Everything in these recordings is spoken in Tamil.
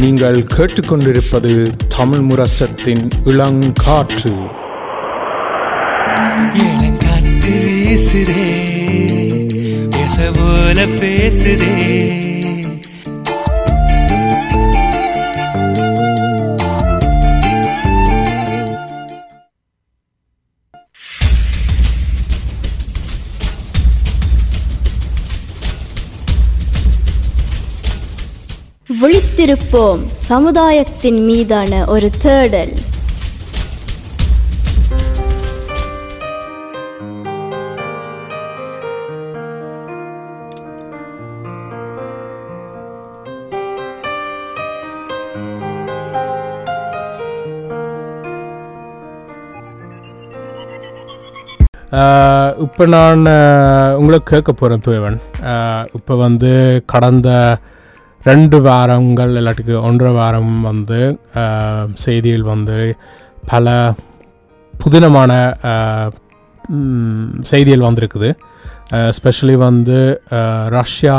நீங்கள் கேட்டுக்கொண்டிருப்பது தமிழ் முரசத்தின் இளங்காற்று. இளங்காத்து வீசுதே பேச போல பேசுதே. வைத்திருப்போம் சமுதாயத்தின் மீதான ஒரு தேடல். இப்போ நான் அஹ், உங்களுக்கு கேட்க போகிறேன் தேவன் இப்போ வந்து கடந்த ரெண்டு வாரங்கள் இல்லாட்டிக்கு ஒன்றரை வாரம் வந்து செய்தியில் வந்து பல புதினமான செய்திகள் வந்திருக்குது. எஸ்பெஷலி வந்து ரஷ்யா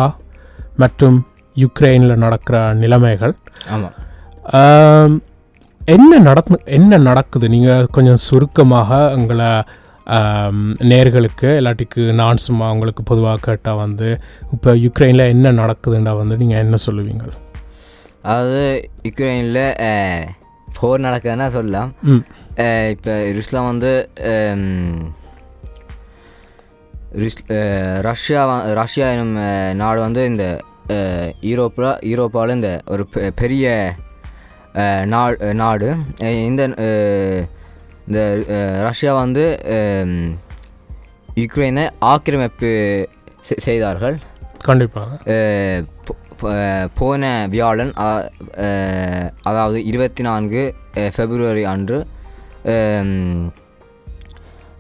மற்றும் யுக்ரைனில் நடக்கிற நிலைமைகள். ஆமாம் ஆம், என்ன நடக்கு என்ன நடக்குது? நீங்கள் கொஞ்சம் சுருக்கமாக உங்களை ஆம், நேர்களுக்கு இல்லாட்டிக்கு நான் சும்மா உங்களுக்கு பொதுவாக கேட்டால் வந்து இப்போ யுக்ரைனில் என்ன நடக்குதுன்றா வந்து நீங்கள் என்ன சொல்லுவீங்க? அதாவது யுக்ரைனில் போர் நடக்குதுன்னா சொல்லலாம். இப்போ ருஸ்லாம் வந்து ரஷ்யா ரஷ்யா எனும் நாடு வந்து இந்த யூரோப்பில் யூரோப்பாவில் இந்த ஒரு பெ- பெரிய நாடு. அஹ், இந்த இந்த ரஷ்யா வந்து யுக்ரைனை ஆக்கிரமிப்பு செய்தார்கள். கண்டிப்பாக போன வியாழன் அதாவது இருபத்தி நான்கு அஹ் பிப்ரவரி அன்று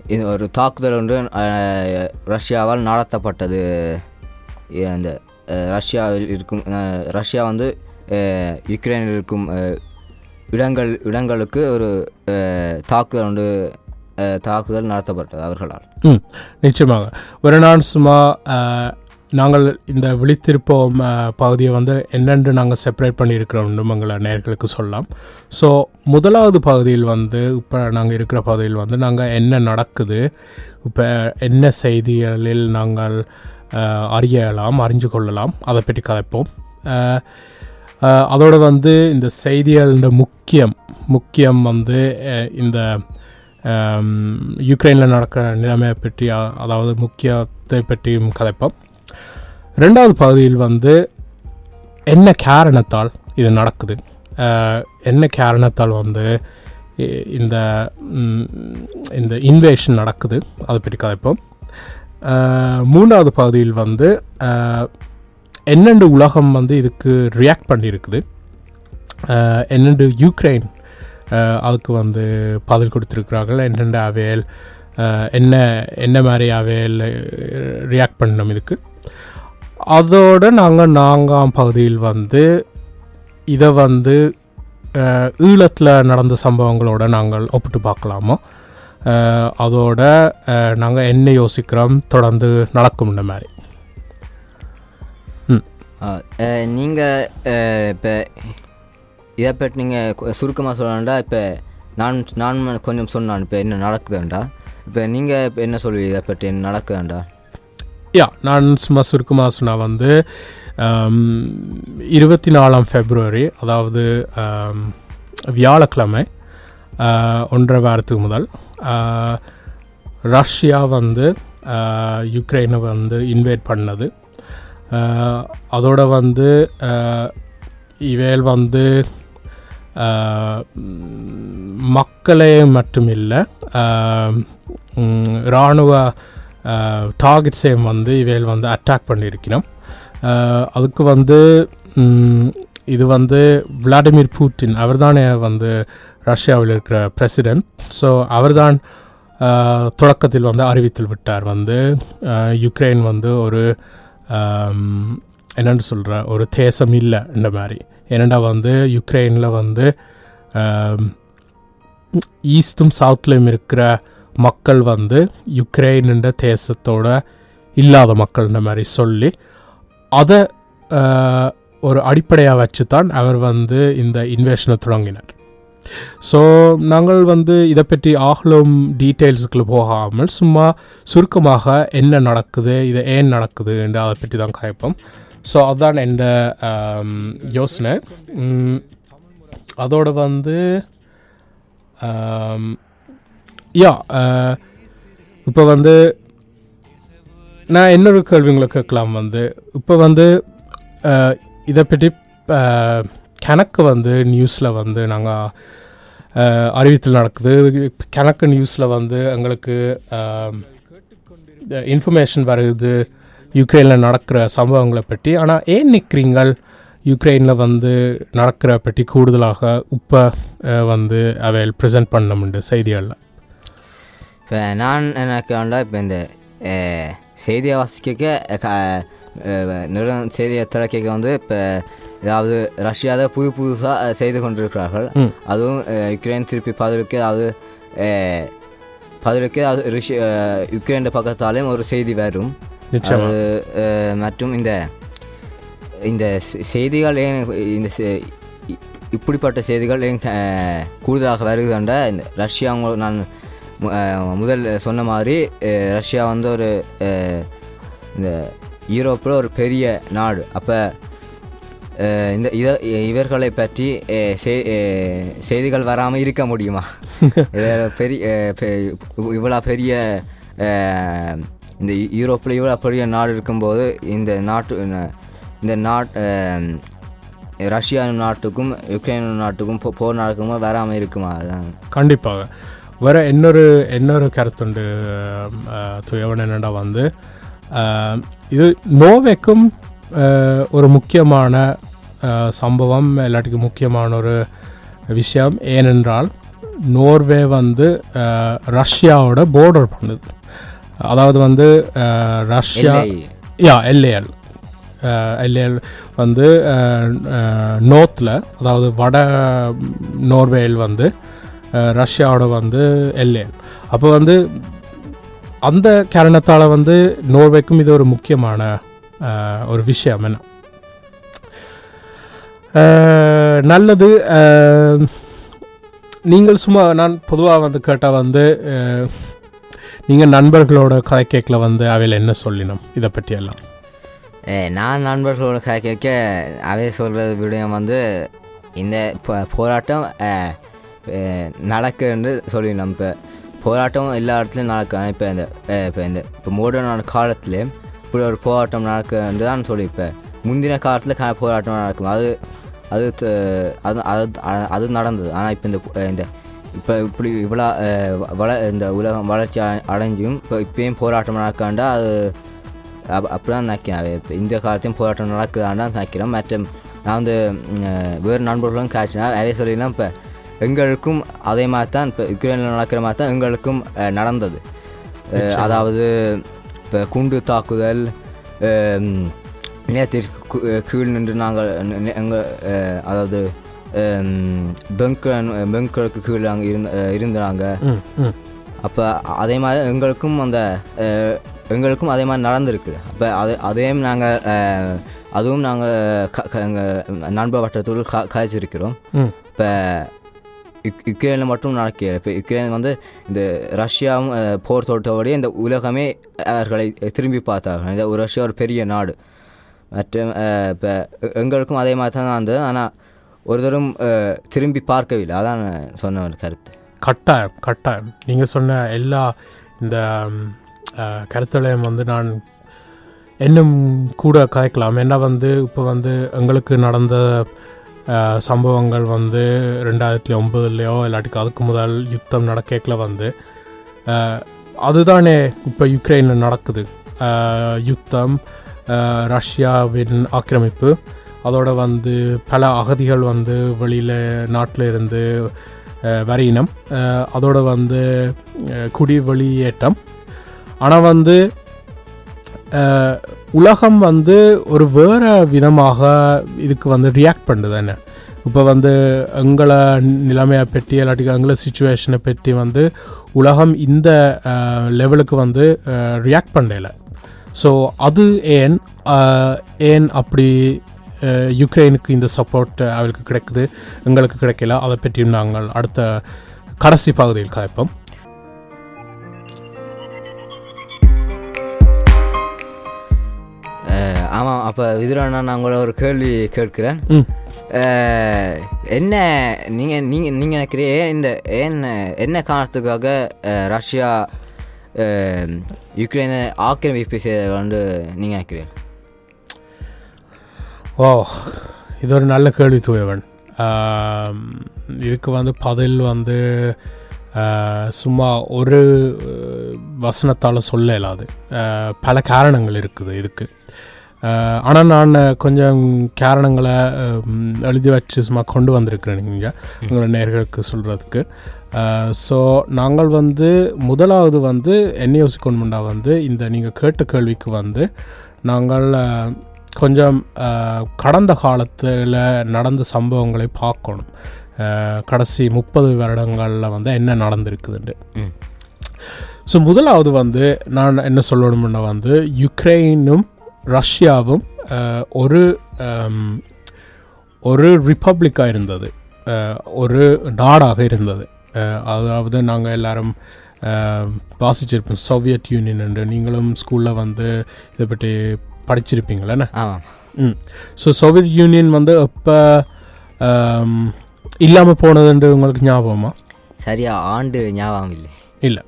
இது ஒரு தாக்குதல் ஒன்று ரஷ்யாவால் நடத்தப்பட்டது. அந்த ரஷ்யாவில் இருக்கும் ரஷ்யா வந்து யுக்ரைனில் இருக்கும் இடங்கள் இடங்களுக்கு ஒரு தாக்குதல் ஒன்று தாக்குதல் நடத்தப்பட்டது அவர்களால். நிச்சயமாக. ஒரு நாள் சும்மா நாங்கள் இந்த விழித்திருப்போம் பகுதியை வந்து என்னென்று நாங்கள் செப்பரேட் பண்ணியிருக்கிறோம் எங்களை நேர்களுக்கு சொல்லலாம். ஸோ முதலாவது பகுதியில் வந்து இப்போ நாங்கள் இருக்கிற பகுதியில் வந்து நாங்கள் என்ன நடக்குது இப்போ என்ன செய்திகளில் நாங்கள் அறியலாம் அறிஞ்சு கொள்ளலாம் அதை பற்றி கதைப்போம். அதோடு வந்து இந்த செய்திகளோட முக்கியம் முக்கியம் வந்து இந்த யுக்ரைனில் நடக்கிற நிலைமையை பற்றி அதாவது முக்கியத்தை பற்றியும் கதைப்போம். ரெண்டாவது பகுதியில் வந்து என்ன காரணத்தால் இது நடக்குது? என்ன காரணத்தால் வந்து இந்த இந்த இன்வேஷன் நடக்குது? அதை பற்றி கதைப்போம். மூன்றாவது பகுதியில் வந்து என்னென்று உலகம் வந்து இதுக்கு ரியாக்ட் பண்ணியிருக்குது? என்னென்று யுக்ரைன் அதுக்கு வந்து பதில் கொடுத்துருக்குறார்கள். என்னென்ன அவையல் என்ன என்ன மாதிரி அவையல் ரியாக்ட் பண்ணணும் இதுக்கு. அதோடு நாங்கள் நான்காம் பகுதியில் வந்து இதை வந்து ஈழத்தில் நடந்த சம்பவங்களோட நாங்கள் ஒப்பிட்டு பார்க்கலாமா? அதோட நாங்கள் என்ன யோசிக்கிறோம்? தொடர்ந்து நடக்கும் இந்த மாதிரி. நீங்கள் இப்போ இதை பற்றி நீங்கள் சுருக்கமாக சொல்லணும்டா இப்போ நான் நான் கொஞ்சம் சொன்னான் இப்போ என்ன நடக்குதுண்டா இப்போ நீங்கள் இப்போ என்ன சொல்லுவீங்க? இதை பற்றி என்ன நடக்குதுண்டா யா நான் சும்மா சுருக்கமாக சொன்னால் வந்து இருபத்தி நாலாம் ஃபெப்ரவரி அதாவது வியாழக்கிழமை ஒன்றரை வாரத்துக்கு முதல் ரஷ்யா வந்து யுக்ரைனை வந்து இன்வைட் பண்ணது. அதோட வந்து இவேல் வந்து மக்களே மட்டும் இல்லை இராணுவ டார்கெட்ஸையும் வந்து இவைகள் வந்து அட்டாக் பண்ணியிருக்கிறோம். அதுக்கு வந்து இது வந்து விளாடிமிர் பூட்டின் அவர்தானே வந்து ரஷ்யாவில் இருக்கிற பிரசிடென்ட் ஸோ அவர்தான் தான் தொடக்கத்தில் வந்து அறிவித்தல் விட்டார். வந்து யுக்ரைன் வந்து ஒரு என்னென்னு சொல்கிற ஒரு தேசம் இல்லை இந்த மாதிரி. ஏனெண்டா வந்து யுக்ரைனில் வந்து ஈஸ்டும் சவுத்லேயும் இருக்கிற மக்கள் வந்து யுக்ரைன்ன்ற தேசத்தோட இல்லாத மக்கள் இந்த மாதிரி சொல்லி அதை ஒரு அடிப்படையாக வச்சு தான் அவர் வந்து இந்த இன்வெஷனை தொடங்கினார். ஸோ நாங்கள் வந்து இதை பற்றி ஆகலும் டீட்டெயில்ஸுக்குள்ள போகாமல் சும்மா சுருக்கமாக என்ன நடக்குது இது ஏன் நடக்குது என்று அதை பற்றி தான் கேட்போம் ஸோ அதுதான் என் um, யோசனை. அதோடு வந்து um, யா uh, இப்போ வந்து நான் இன்னொரு கேள்விங்களை கேட்கலாம் வந்து. இப்போ வந்து uh, இதை பற்றி uh, கணக்கு வந்து நியூஸில் வந்து நாங்கள் அறிவித்தல் நடக்குது. கணக்கு நியூஸில் வந்து எங்களுக்கு um, இன்ஃபர்மேஷன் வருது. யுக்ரைனில் நடக்கிற சம்பவங்களை பற்றி. ஆனால் ஏன் நிற்கிறீங்கள் யுக்ரைனில் வந்து நடக்கிற பற்றி கூடுதலாக இப்போ வந்து அவையில் ப்ரெசென்ட் பண்ணமுண்டு செய்திகளில். இப்போ நான் எனக்கு வந்து இப்போ இந்த செய்தியை வாசிக்க நிறுவன செய்தியை திறக்க வந்து இப்போ அதாவது ரஷ்யாவில் புது புதுசாக செய்து கொண்டிருக்கிறார்கள். அதுவும் யுக்ரைன் திருப்பி பதிலுக்கு அதாவது பதிலுக்கு அது அஹ், யுக்ரைன் பக்கத்தாலேயும் ஒரு செய்தி வரும். அது மற்றும் இந்த இந்த செய்திகள் ஏன் இந்த இப்படிப்பட்ட செய்திகள் ஏன் கூடுதலாக இந்த ரஷ்யா நான் முதல் சொன்ன மாதிரி ரஷ்யா வந்து ஒரு இந்த யூரோப்பில் ஒரு பெரிய நாடு. அப்போ இந்த இத இவர்களை பற்றி செய்திகள் வராமல் இருக்க முடியுமா? பெரிய இவ்வளோ பெரிய இந்த யூரோப்பில் இவ்வளோ பெரிய நாடு இருக்கும்போது இந்த நாட்டு இந்த- இந்த நாட் ரஷ்யா நாட்டுக்கும் யுக்ரைன் நாட்டுக்கும் போர் நடக்கும்போது வராமல் இருக்குமா? அதான். கண்டிப்பாக. வேற இன்னொரு இன்னொரு கருத்துண்டு துயவன் என்னடா வந்து இது நோவேக்கும் ஒரு முக்கியமான சம்பவம் எல்லாத்துக்கும் முக்கியமான ஒரு விஷயம் ஏனென்றால் நோர்வே வந்து ரஷ்யாவோட போர்டர் பண்ணுது. அதாவது வந்து ரஷ்யா யா எல்ஏஎல். எல்ஏஎல் வந்து நோர்த்தில் அதாவது வட நோர்வேயில் வந்து ரஷ்யாவோட வந்து எல்ஏஎல். அப்போ வந்து அந்த காரணத்தால் வந்து நோர்வேக்கும் இது ஒரு முக்கியமான ஒரு விஷயம் என்ன? நல்லது நீங்கள் சும்மா நான் பொதுவாக வந்து கேட்டால் வந்து நீங்கள் நண்பர்களோட கதை கேட்கல வந்து அவையில் என்ன சொல்லினோம்? இதை பற்றியெல்லாம். ஏ, நான் நண்பர்களோட கதை கேட்க அவை சொல்கிறது விடயம் வந்து இந்த போராட்டம் நடக்குன்னு சொல்லினோம். இப்போ போராட்டம் எல்லா இடத்துலையும் நடக்கும் இப்போ இந்த இப்போ இந்த இப்போ மாடர்னான காலத்தில் இப்படி ஒரு போராட்டம் நடக்குன்னு தான் சொல்லியிருப்பேன் முந்தின காலத்தில் க போராட்டம் நடக்கும். அது அது அது அது அது நடந்தது. ஆனால் இப்போ இந்த இந்த இப்போ இப்படி இவ்வளோ வள இந்த உலகம் வளர்ச்சி அடைஞ்சும் இப்போ இப்பயும் போராட்டம் நடக்காண்டா அது அப் அப்படிதான் நினைக்கிறேன். இப்போ இந்த காலத்தையும் போராட்டம் நடக்குதான்னு தான் நினைக்கிறேன். மற்றும் நான் வந்து வேறு நண்பர்களும் காய்ச்சினா அதே சொல்லினா இப்போ எங்களுக்கும் அதே மாதிரி தான் இப்போ யுக்ரைனில் நடக்கிற மாதிரி தான் எங்களுக்கும் நடந்தது. அதாவது இப்போ குண்டு தாக்குதல் நேரத்திற்கு கு- அஹ், கீழ் நின்று நாங்கள் எங்கள் அதாவது பெங்கர் பெங்கருக்கு கீழே அங்கே இருந்த இருந்தாங்க அப்போ அதே மாதிரி எங்களுக்கும் அந்த எங்களுக்கும் அதே மாதிரி நடந்திருக்கு அப்போ அது அதையும் நாங்கள் அதுவும் நாங்கள் எங்கள் நண்பர் வட்டத்தோடு க கதைச்சிருக்கிறோம் ம் இப்போ யுக் யுக்ரைனில் மட்டும் நடக்க இப்போ யுக்ரைன் வந்து இந்த ரஷ்யாவும் போர் தொடுத்தபடியே இந்த உலகமே அவர்களை திரும்பி பார்த்தார்கள் இந்த ஒரு ரஷ்யா ஒரு பெரிய நாடு மற்றும் இப்போ எங்களுக்கும் அதே மாதிரி தான் இருந்தது ஆனால் ஒரு தரம் திரும்பி பார்க்கவில்லை. அதான் நான் சொன்ன ஒரு கருத்து. கட்டாயம் கட்டாயம். நீங்கள் சொன்ன எல்லா இந்த ம், கருத்துலையும் வந்து நான் இன்னும் கூட கதைக்கலாம் ஏன்னா வந்து இப்போ வந்து எங்களுக்கு நடந்த சம்பவங்கள் வந்து ரெண்டாயிரத்தி ஒம்பதுலையோ இல்லாட்டிக்கு அதுக்கு முதல் யுத்தம் நடக்கல வந்து அதுதானே இப்போ யுக்ரைனில் நடக்குது. யுத்தம் ரஷ்யாவின் ஆக்கிரமிப்பு. அதோட வந்து பல அகதிகள் வந்து வெளியில் நாட்டில் இருந்து வரையினம் அதோட வந்து குடி வெளியேற்றம். ஆனால் வந்து உலகம் வந்து ஒரு வேறு விதமாக இதுக்கு வந்து ரியாக்ட் பண்ணுது என்ன? இப்போ வந்து எங்களை நிலைமையை பற்றி இல்லாட்டி எங்களை சுச்சுவேஷனை பற்றி வந்து உலகம் இந்த லெவலுக்கு வந்து ரியாக்ட் பண்ணல. ஸோ அது ஏன் ஏன் அப்படி யுக்ரைனுக்கு இந்த சப்போர்ட் அவளுக்கு கிடைக்குது. எங்களுக்கு கிடைக்கல. அதை பற்றியும் நாங்கள் அடுத்த கடைசி பகுதியில் கதைப்போம். ஆமாம் அப்போ விதுரானா நான் உங்களை ஒரு கேள்வி கேட்கிறேன். என்ன நீங்கள் நீங்கள் நீங்கள் நினைக்கிறீங்க ஏன் இந்த ஏன் என்ன காரணத்துக்காக ரஷ்யா யுக்ரைனை ஆக்கிரமிப்பு செய்யறது நீங்கள் நினைக்கிறீங்க? ஓ இது ஒரு நல்ல கேள்வி தூயவன் இதுக்கு வந்து பதில் வந்து சும்மா ஒரு வசனத்தால் சொல்ல இயலாது பல காரணங்கள் இருக்குது இதுக்கு ஆனால் நான் கொஞ்சம் காரணங்களை எழுதி வச்சு சும்மா கொண்டு வந்திருக்கிறேன் நீங்கள் உங்களை நேர்களுக்கு சொல்கிறதுக்கு ஸோ நாங்கள் வந்து முதலாவது வந்து என்ன யோசிக்கணும்னா வந்து இந்த நீங்கள் கேட்ட கேள்விக்கு வந்து நாங்கள் கொஞ்சம் கடந்த காலத்தில் நடந்த சம்பவங்களை பார்க்கணும். கடைசி முப்பது வருடங்களில் வந்து என்ன நடந்திருக்குதுண்டு ம். ஸோ முதலாவது வந்து நான் என்ன சொல்லணும்னா வந்து யுக்ரைனும் ரஷ்யாவும் ஒரு ஒரு ரிப்பப்ளிக்காக இருந்தது. ஒரு நாடாக இருந்தது. அதாவது நாங்கள் எல்லாரும் வாசிச்சிருப்போம் சோவியத் யூனியன் என்று நீங்களும் ஸ்கூலில் வந்து இதை பற்றி படிச்சிருப்பீங்களே ம். ஸோ சோவியத் யூனியன் வந்து எப்போ இல்லாமல் போனதுன்ற உங்களுக்கு ஞாபகமா? சரியா ஆண்டு ஞாபகம் இல்லை. இல்லை.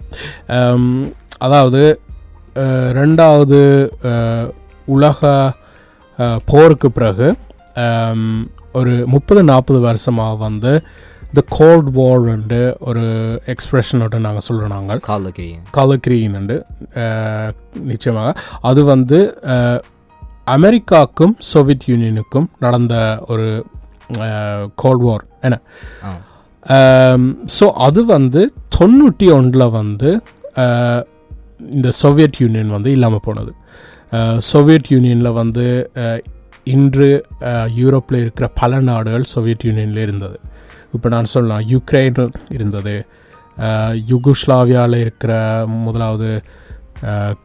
அதாவது ரெண்டாவது உலக போருக்கு பிறகு ஒரு முப்பது நாற்பது வருஷமாக வந்து த கோல்ட் வார்ன்ட்டு ஒரு எக்ஸ்பிரஷனோட நாங்கள் சொல்கிறோம் நாங்கள் கால் வைக்கிறீங்க கலக்கிரியினுண்டு நிச்சயமாக. அது வந்து அமெரிக்காவுக்கும் சோவியத் யூனியனுக்கும் நடந்த ஒரு கோல்ட் வார் என்ன? ஸோ அது வந்து தொண்ணூற்றி ஒன்றில் வந்து இந்த சோவியத் யூனியன் வந்து இல்லாமல் போனது. சோவியத் யூனியனில் வந்து இன்று யூரோப்பில் இருக்கிற பல நாடுகள் சோவியத் யூனியனில் இருந்தது. இப்போ நான் சொல்லலாம் யுக்ரைன் இருந்தது. யுகோஸ்லாவியாவில் இருக்கிற முதலாவது அஹ்,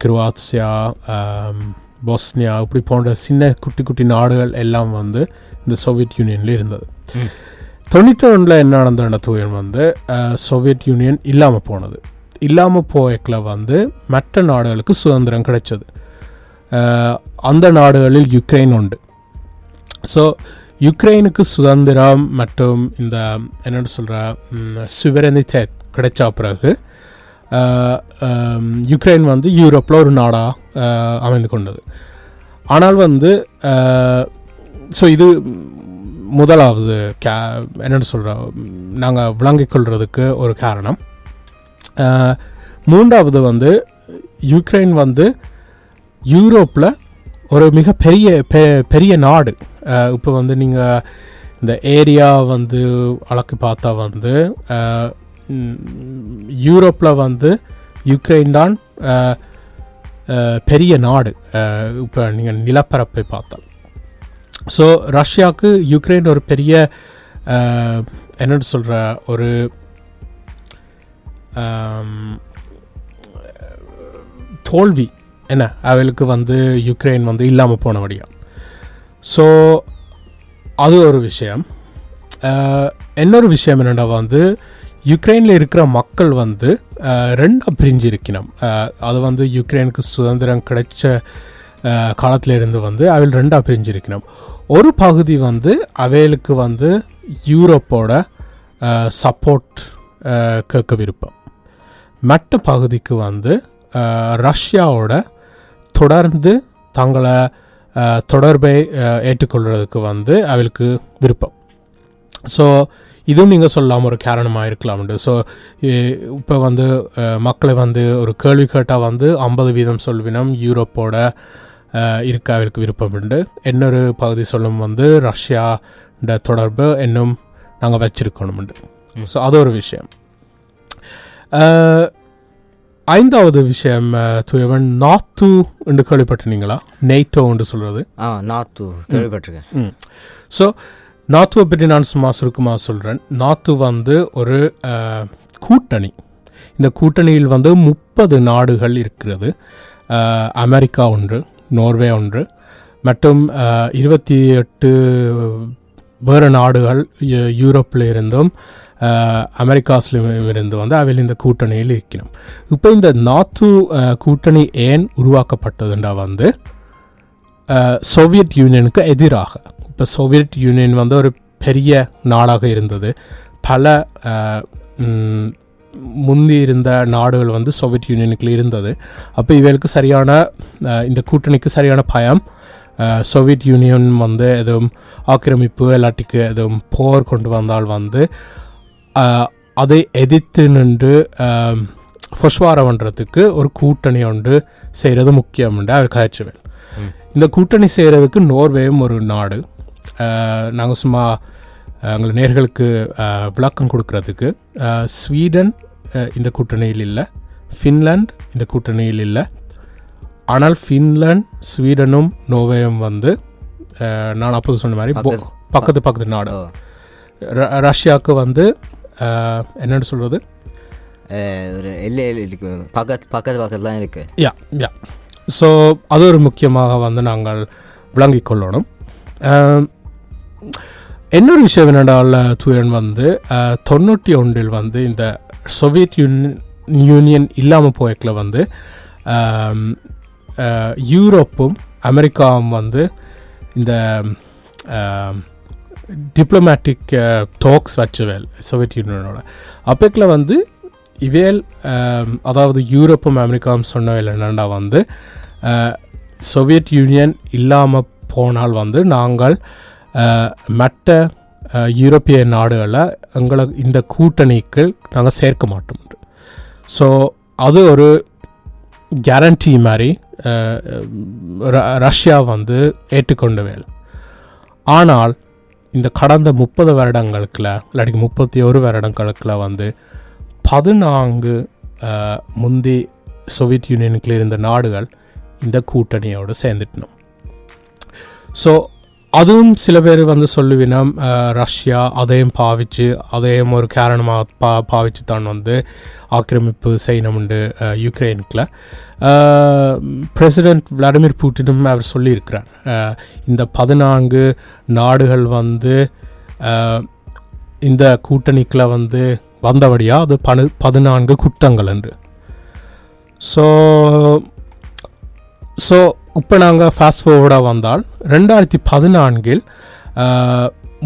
பொஸ்னியா இப்படி போன்ற சின்ன குட்டி குட்டி நாடுகள் எல்லாம் வந்து இந்த சோவியத் யூனியனில் இருந்தது. தொண்ணூற்றி ஒன்றில் என்ன நடந்த தூயன் வந்து சோவியத் யூனியன் இல்லாமல் போனது. இல்லாமல் போயக்கில் வந்து மற்ற நாடுகளுக்கு சுதந்திரம் கிடைச்சது. அந்த நாடுகளில் யுக்ரைன் உண்டு. ஸோ யுக்ரைனுக்கு சுதந்திரம் மற்றும் இந்த என்னென்னு சொல்கிற சுவரனித்தே கிடைச்ச பிறகு யுக்ரைன் வந்து யூரோப்பில் ஒரு நாடாக அமைந்து கொண்டது. ஆனால் வந்து ஸோ இது முதலாவது கே என்னென்னு சொல்கிறோம் நாங்கள் விளங்கிக் கொள்றதுக்கு ஒரு காரணம். மூன்றாவது வந்து யுக்ரைன் வந்து யூரோப்பில் ஒரு மிகப்பெரிய பெ- பெரிய நாடு. இப்போ வந்து நீங்கள் இந்த ஏரியா வந்து அளக்கு பார்த்தா வந்து யூரோப்பில் வந்து யுக்ரைன் தான் பெரிய நாடு. இப்போ நீங்கள் நிலப்பரப்பை பார்த்தால். ஸோ ரஷ்யாவுக்கு யுக்ரைன் ஒரு பெரிய என்னென்னு என்னன்னு சொல்கிற ஒரு தோல்வி. என்ன? அவளுக்கு வந்து யுக்ரைன் வந்து இல்லாமல் போனபடியா ஸோ அது ஒரு விஷயம். இன்னொரு விஷயம் என்னென்னா வந்து யுக்ரைனில் இருக்கிற மக்கள் வந்து ரெண்டாக ரெண்டா பிரிஞ்சு இருக்கணும் அது வந்து யுக்ரைனுக்கு சுதந்திரம் கிடைச்ச காலத்திலிருந்து வந்து அவள் ரெண்டாக பிரிஞ்சு இருக்கணும் ஒரு பகுதி வந்து அவைகளுக்கு வந்து யூரோப்போட சப்போர்ட் கேட்க விருப்பம். மற்ற பகுதிக்கு வந்து ரஷ்யாவோட தொடர்ந்து தங்களை தொடர்பை ஏற்றுக்கொள்வதுக்கு வந்து அவளுக்கு விருப்பம். ஸோ இதுவும் நீங்கள் சொல்லாமல் ஒரு காரணமாக இருக்கலாம்ண்டு ஸோ இப்போ வந்து மக்களை வந்து ஒரு கேள்வி கேட்டால் வந்து ஐம்பது வீதம் சொல்வினம் யூரோப்போட இருக்க அவளுக்கு விருப்பம் உண்டு. இன்னொரு பகுதி சொல்லும் வந்து ரஷ்யாண்ட தொடர்பு இன்னும் நாங்கள் வச்சிருக்கணும்ண்டு ஸோ அது ஒரு விஷயம். ஐந்தாவது விஷயம் துயவன் நாத்து என்று கேள்விப்பட்டிருந்தீங்களா? நெய்ட்டோ என்று சொல்கிறது ஆ நாத்து கேள்விப்பட்டிருக்கேன். ம். ஸோ நாத்துவை பற்றி நான் சும்மா சுருக்கமாக சொல்கிறேன் நாத்து வந்து ஒரு கூட்டணி. இந்த கூட்டணியில் வந்து முப்பது நாடுகள் இருக்கிறது. அமெரிக்கா ஒன்று நோர்வே ஒன்று மற்றும் இருபத்தி எட்டு வேறு நாடுகள் யூ- யூரோப்பில் இருந்தும் அமெரிக்காஸ்லையும் இருந்து வந்து அவையில் இந்த கூட்டணியில் இருக்கணும் இப்போ இந்த நாத்து கூட்டணி ஏன் உருவாக்கப்பட்டதுண்டா வந்து சோவியத் யூனியனுக்கு எதிராக. இப்போ சோவியத் யூனியன் வந்து ஒரு பெரிய நாடாக இருந்தது. பல முந்தி இருந்த நாடுகள் வந்து சோவியத் யூனியனுக்குள்ள இருந்தது. அப்போ இவர்களுக்கு சரியான இந்த கூட்டணிக்கு சரியான பயம் சோவியத் யூனியன் வந்து எதுவும் ஆக்கிரமிப்பு இல்லாட்டிக்கு எதுவும் போர் கொண்டு வந்தால் வந்து அதை எதிர்த்து நின்று ஃபொஷ்வாரம் பண்ணுறதுக்கு ஒரு கூட்டணி ஒன்று செய்கிறது முக்கியம்னு அவர் கதைச்சுவேன் ம். இந்த கூட்டணி செய்கிறதுக்கு நோர்வேயும் ஒரு நாடு. நாங்கள் சும்மா எங்கள் நேர்களுக்கு விளக்கம் கொடுக்கறதுக்கு ஸ்வீடன் இந்த கூட்டணியில் இல்லை ஃபின்லாந்து இந்த கூட்டணியில் இல்லை. ஆனால் ஃபின்லாந்து ஸ்வீடனும் நோர்வேயும் வந்து நான் அப்போது சொன்ன மாதிரி பக்கத்து- பக்கத்து நாடு. ரஷ்யாவுக்கு வந்து என்னன்னு சொல்கிறது ஒரு எல்லை இருக்கு. பக்கத்து பக்கத்து பக்கத்துல தான் இருக்கு. யா யா. ஸோ அது ஒரு முக்கியமாக வந்து நாங்கள் விளங்கிக் கொள்ளணும். இன்னொரு விஷயம் என்னென்றால் தூயன் வந்து தொண்ணூற்றி ஒன்றில் வந்து இந்த சோவியத் யூனியன் யூனியன் இல்லாமல் போயக்கில் வந்து யூரோப்பும் அமெரிக்காவும் வந்து இந்த டிப்ளமேட்டிக் டாக்ஸ் வச்சுவேல் சோவியத் யூனியனோட. அப்போக்கில் வந்து இவேல் அதாவது யூரோப்பும் அமெரிக்காவும் சொன்னவேல் என்னென்னா வந்து சோவியத் யூனியன் இல்லாமல் போனால் வந்து நாங்கள் மற்ற யூரோப்பிய நாடுகளை எங்களை இந்த கூட்டணிக்கு நாங்கள் சேர்க்க மாட்டோம் ஸோ அது ஒரு கேரண்டி மாதிரி ர- ரஷ்யா வந்து ஏற்றுக்கொண்டவேல் ஆனால் இந்த கடந்த முப்பது வருடங்களுக்குள்ள இல்லாட்டி முப்பத்தி ஒரு வருடங்களுக்குள்ள வந்து பதினான்கு முந்தி சோவியத் யூனியனுக்குள்ள இருந்த நாடுகள் இந்த கூட்டணியோடு சேர்ந்துட்டணும் ஸோ அதுவும் சில பேர் வந்து சொல்லுவினம் ரஷ்யா அதையும் பாவிச்சு அதையும் ஒரு காரணமாக பா பாவிச்சு தான் வந்து ஆக்கிரமிப்பு செய்யணும்ண்டு அஹ், யுக்ரைனுக்குள்ள பிரசிடென்ட் விளாடிமிர் புட்டினும் அவர் சொல்லியிருக்கிறார் இந்த பதினான்கு நாடுகள் வந்து இந்த கூட்டணிக்கில் வந்து வந்தபடியாக அது பனு பதினான்கு குற்றங்கள் என்று ஸோ ஸோ இப்போ நாங்கள் ஃபாஸ்ட் ஃபோர்வர்டாக வந்தால் ரெண்டாயிரத்தி பதினான்கில்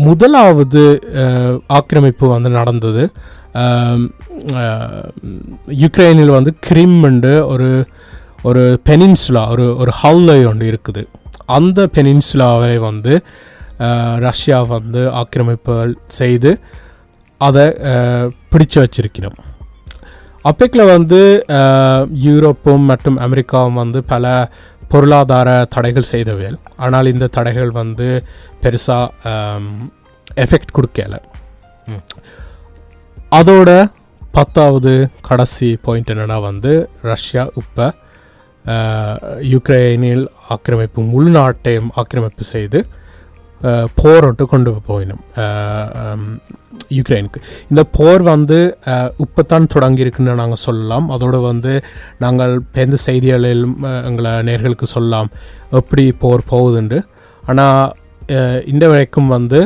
முதலாவது ஆக்கிரமிப்பு வந்து நடந்தது. யுக்ரைனில் வந்து கிரிம்ண்டு ஒரு ஒரு பெனின்சுலா ஒரு ஒரு ஹல்லை ஒன்று இருக்குது. அந்த பெனின்சுலாவை வந்து ரஷ்யா வந்து ஆக்கிரமிப்புகள் செய்து அதை பிடிச்சு வச்சிருக்கிறோம். அப்பேக்கில் வந்து யூரோப்பும் மற்றும் அமெரிக்காவும் வந்து பல பொருளாதார தடைகள் செய்தவையல் ஆனால் இந்த தடைகள் வந்து பெருசாக எஃபெக்ட் கொடுக்கல. அதோட பத்தாவது கடைசி பாயிண்ட் என்னன்னா வந்து ரஷ்யா இப்போ யுக்ரைனில் ஆக்கிரமிப்பு முழு நாட்டையும் ஆக்கிரமிப்பு செய்து அஹ், போர் ஒன்று கொண்டு ஹம், யுக்ரைனுக்கு இந்த போர் வந்து இப்போத்தான் தொடங்கியிருக்குன்னு நாங்கள் சொல்லலாம் அதோடு வந்து நாங்கள் பேருந்து செய்திகளில் எங்களை நேர்களுக்கு சொல்லலாம் எப்படி போர் போகுதுண்டு ஆனால் இந்த வரைக்கும் வந்து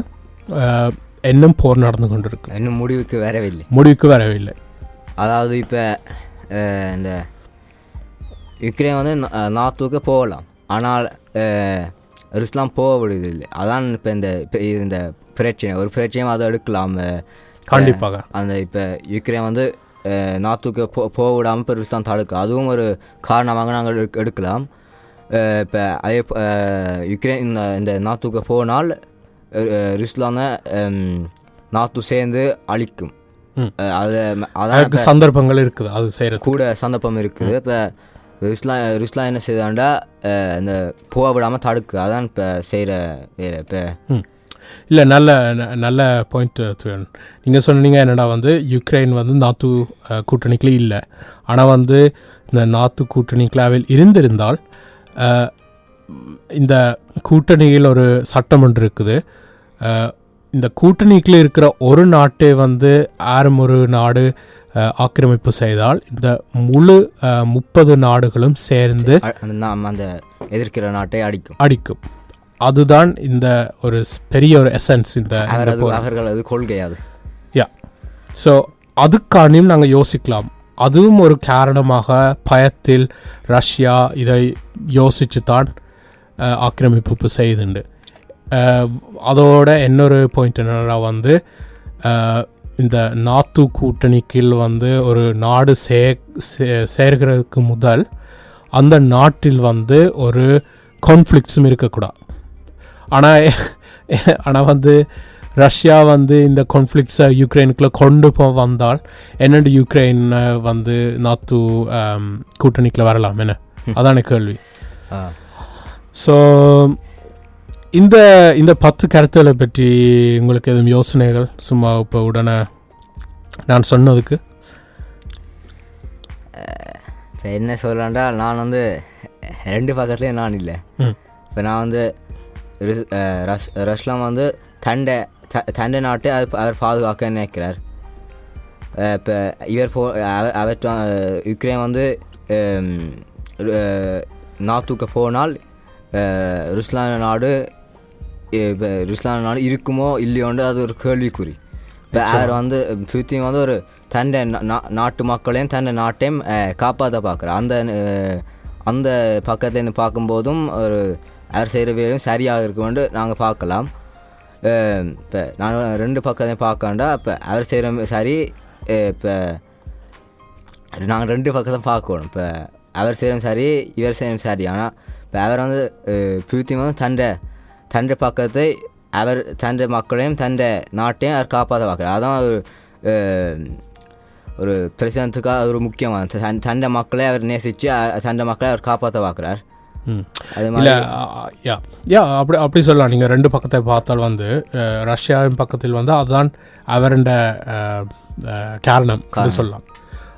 இன்னும் போர் நடந்து கொண்டிருக்கு இன்னும் முடிவுக்கு வரவில்லை முடிவுக்கு வரவில்லை அதாவது இப்போ இந்த யுக்ரைன் வந்து நாத்துக்கு போகலாம் ஆனால் ருஸ்லாம் போக விடுவதில்லை அதான் இப்போ இந்த இப்ப இந்த பிரச்சனை. ஒரு பிரச்சனையும் அதை எடுக்கலாம். கண்டிப்பாக. அந்த இப்போ யுக்ரைன் வந்து நாத்துக்கு போ போக விடாமல் இப்போ ருஸ்லாம் தடுக்க. அதுவும் ஒரு காரணமாக நாங்கள் எடுக்க- எடுக்கலாம். இப்போ அதே யுக்ரைன் இந்த இந்த நாத்துக்கு போனால் ருஸ்லான நாத்து சேர்ந்து அழிக்கும். அது அதான் சந்தர்ப்பங்கள் இருக்குது. அது செய்கிறது கூட சந்தர்ப்பம் இருக்குது. இப்போ ருஸ்லா ருஸ்லா என்ன செய்தாண்டா இந்த போக விடாமல் தடுக்கு. அதான் இப்போ செய்கிற வேலை. இப்போ இல்லை நல்ல ந- நல்ல பாயிண்ட் நீங்கள் சொன்னீங்க என்னடா வந்து யுக்ரைன் வந்து நாத்து கூட்டணிக்குள்ளே இல்லை. ஆனால் வந்து இந்த நாத்து கூட்டணிக்குள்ளாவில் இருந்திருந்தால் இந்த கூட்டணியில் ஒரு சட்டம் ஒன்று இருக்குது. இந்த கூட்டணிக்குள்ளே இருக்கிற ஒரு நாட்டை வந்து ஆறும் ஒரு நாடு ஆக்கிரமிப்பு செய்தால் இந்த முழு முப்பது நாடுகளும் சேர்ந்து அந்த எதிர்க்கிற நாட்டை அடிக்கும். அடிக்கும். அதுதான் இந்த ஒரு பெரிய ஒரு எசன்ஸ் இந்த. அவர்களது கொள்கை அது. யா. ஸோ அதுக்காண்டியும் நாங்கள் யோசிக்கலாம். அதுவும் ஒரு காரணமாக பயத்தில் ரஷ்யா இதை யோசித்து தான் ஆக்கிரமிப்பு செய்துண்டு. அதோட இன்னொரு பாயிண்ட் என்னன்னா வந்து இந்த நாத்து கூட்டணிக்கில் வந்து ஒரு நாடு சே சேர்கிறதுக்கு முதல் அந்த நாட்டில் வந்து ஒரு கான்ஃப்ளிக்ஸும் இருக்கக்கூடாது ஆனால் ஆனால் வந்து ரஷ்யா வந்து இந்த கான்ஃப்ளிக்ஸை யுக்ரைனுக்குள்ளே கொண்டு போ வந்தால் என்னென்று யுக்ரைன் வந்து நாத்து கூட்டணிக்குள்ள வரலாம் என்ன? அதான கேள்வி. ஸோ இந்த இந்த பத்து கருத்துக்களை பற்றி உங்களுக்கு எதுவும் யோசனைகள்? சும்மா இப்போ உடனே நான் சொன்னதுக்கு. இப்போ என்ன சொல்லலாம்டா? நான் வந்து ரெண்டு பக்கத்துலேயும் நான் இல்லை. இப்போ நான் வந்து ரிஸ்- ரஷ்லாம் வந்து தண்டை த- தண்டை நாட்டை அது அவர் பாதுகாக்க நினைக்கிறார். இப்போ இவர் போ அவ- அவர் யுக்ரைன் வந்து நாத்துக்கு போனால் ருஸ்லான நாடு இப்போ ருஸ்லான நாடு இருக்குமோ இல்லையோண்டு அது ஒரு கேள்விக்குறி. இப்போ அவர் வந்து புத்தின் வந்து ஒரு தன்னை நாட்டு மக்களையும் தன்னை நாட்டையும் காப்பாற்ற பார்க்குறார் அந்த அந்த பக்கத்துலேருந்து பார்க்கும்போதும் ஒரு அவர் செய்கிற வேலையும் சரியாக இருக்குமென்று நாங்கள் பார்க்கலாம். இப்போ நான் ரெண்டு பக்கத்தையும் பார்க்கண்டா இப்போ அவர் செய்கிற சரி இப்போ நாங்கள் ரெண்டு பக்கத்தையும் பார்க்கணும். இப்போ அவர் செய்கிறோம் சரி இவர் செய்யணும் சரி. ஆனால் இப்போ அவர் வந்து பியூத்தி வந்து தண்டை தண்டை பக்கத்தை அவர் தண்டை மக்களையும் தண்டை நாட்டையும் அவர் காப்பாற்ற பார்க்குறார் அதான் ஒரு ஒரு பிரசிடண்ட்டுக்காக ஒரு முக்கியமான தண்டை மக்களை அவர் நேசித்து தண்டை மக்களை அவர் காப்பாற்ற பார்க்குறார் இல்லை யா யா அப்படி அப்படி சொல்லலாம். நீங்கள் ரெண்டு பக்கத்தை பார்த்தால் வந்து ரஷ்யாவின் பக்கத்தில் வந்து அதுதான் அஹ், காரணம் சொல்லலாம்.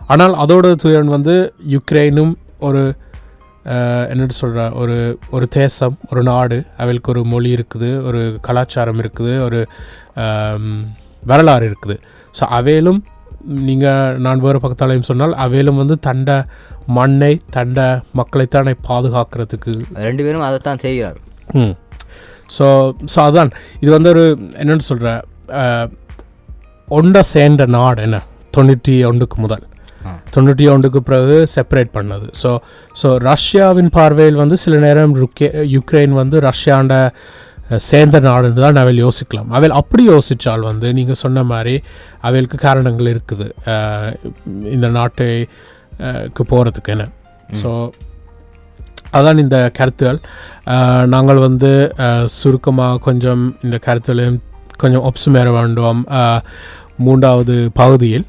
ஆனால் அதோட துயரன் வந்து யுக்ரைனும் ஒரு என்னட்டு சொல்கிற ஒரு ஒரு தேசம் ஒரு நாடு அவளுக்கு ஒரு மொழி இருக்குது ஒரு கலாச்சாரம் இருக்குது ஒரு வரலாறு இருக்குது. ஸோ அவையிலும் நீங்கள் நான் வேறு பக்கத்தாலையும் சொன்னால் அவையிலும் வந்து தண்ட மண்ணை தண்ட மக்களைத்தானே பாதுகாக்கிறதுக்கு ரெண்டு பேரும் அதைத்தான் செய்கிறார். ம். ஸோ ஸோ அதான். இது வந்து ஒரு என்னென்னு சொல்கிற ஒன்றை சேர்ந்த நாடு என்ன? தொண்ணூற்றி ஒன்றுக்கு முதல். தொண்ணூற்றி ஒன்றுக்கு பிறகு செப்பரேட் பண்ணது. ஸோ ஸோ ரஷ்யாவின் பார்வையில் வந்து சில நேரம் ருக்கே யுக்ரைன் வந்து ரஷ்யாண்ட சேர்ந்த நாடுன்னு தான் அவள் யோசிக்கலாம். அவள் அப்படி யோசித்தால் வந்து நீங்கள் சொன்ன மாதிரி அவளுக்கு காரணங்கள் இருக்குது. இந்த நாட்டை அஹ், க்கு போகிறதுக்கு என்ன ஸோ அதான் இந்த கருத்துகள். நாங்கள் வந்து சுருக்கமாக கொஞ்சம் இந்த கருத்துகளையும் கொஞ்சம் ஒப்சுமேற வேண்டும். மூன்றாவது பகுதியில்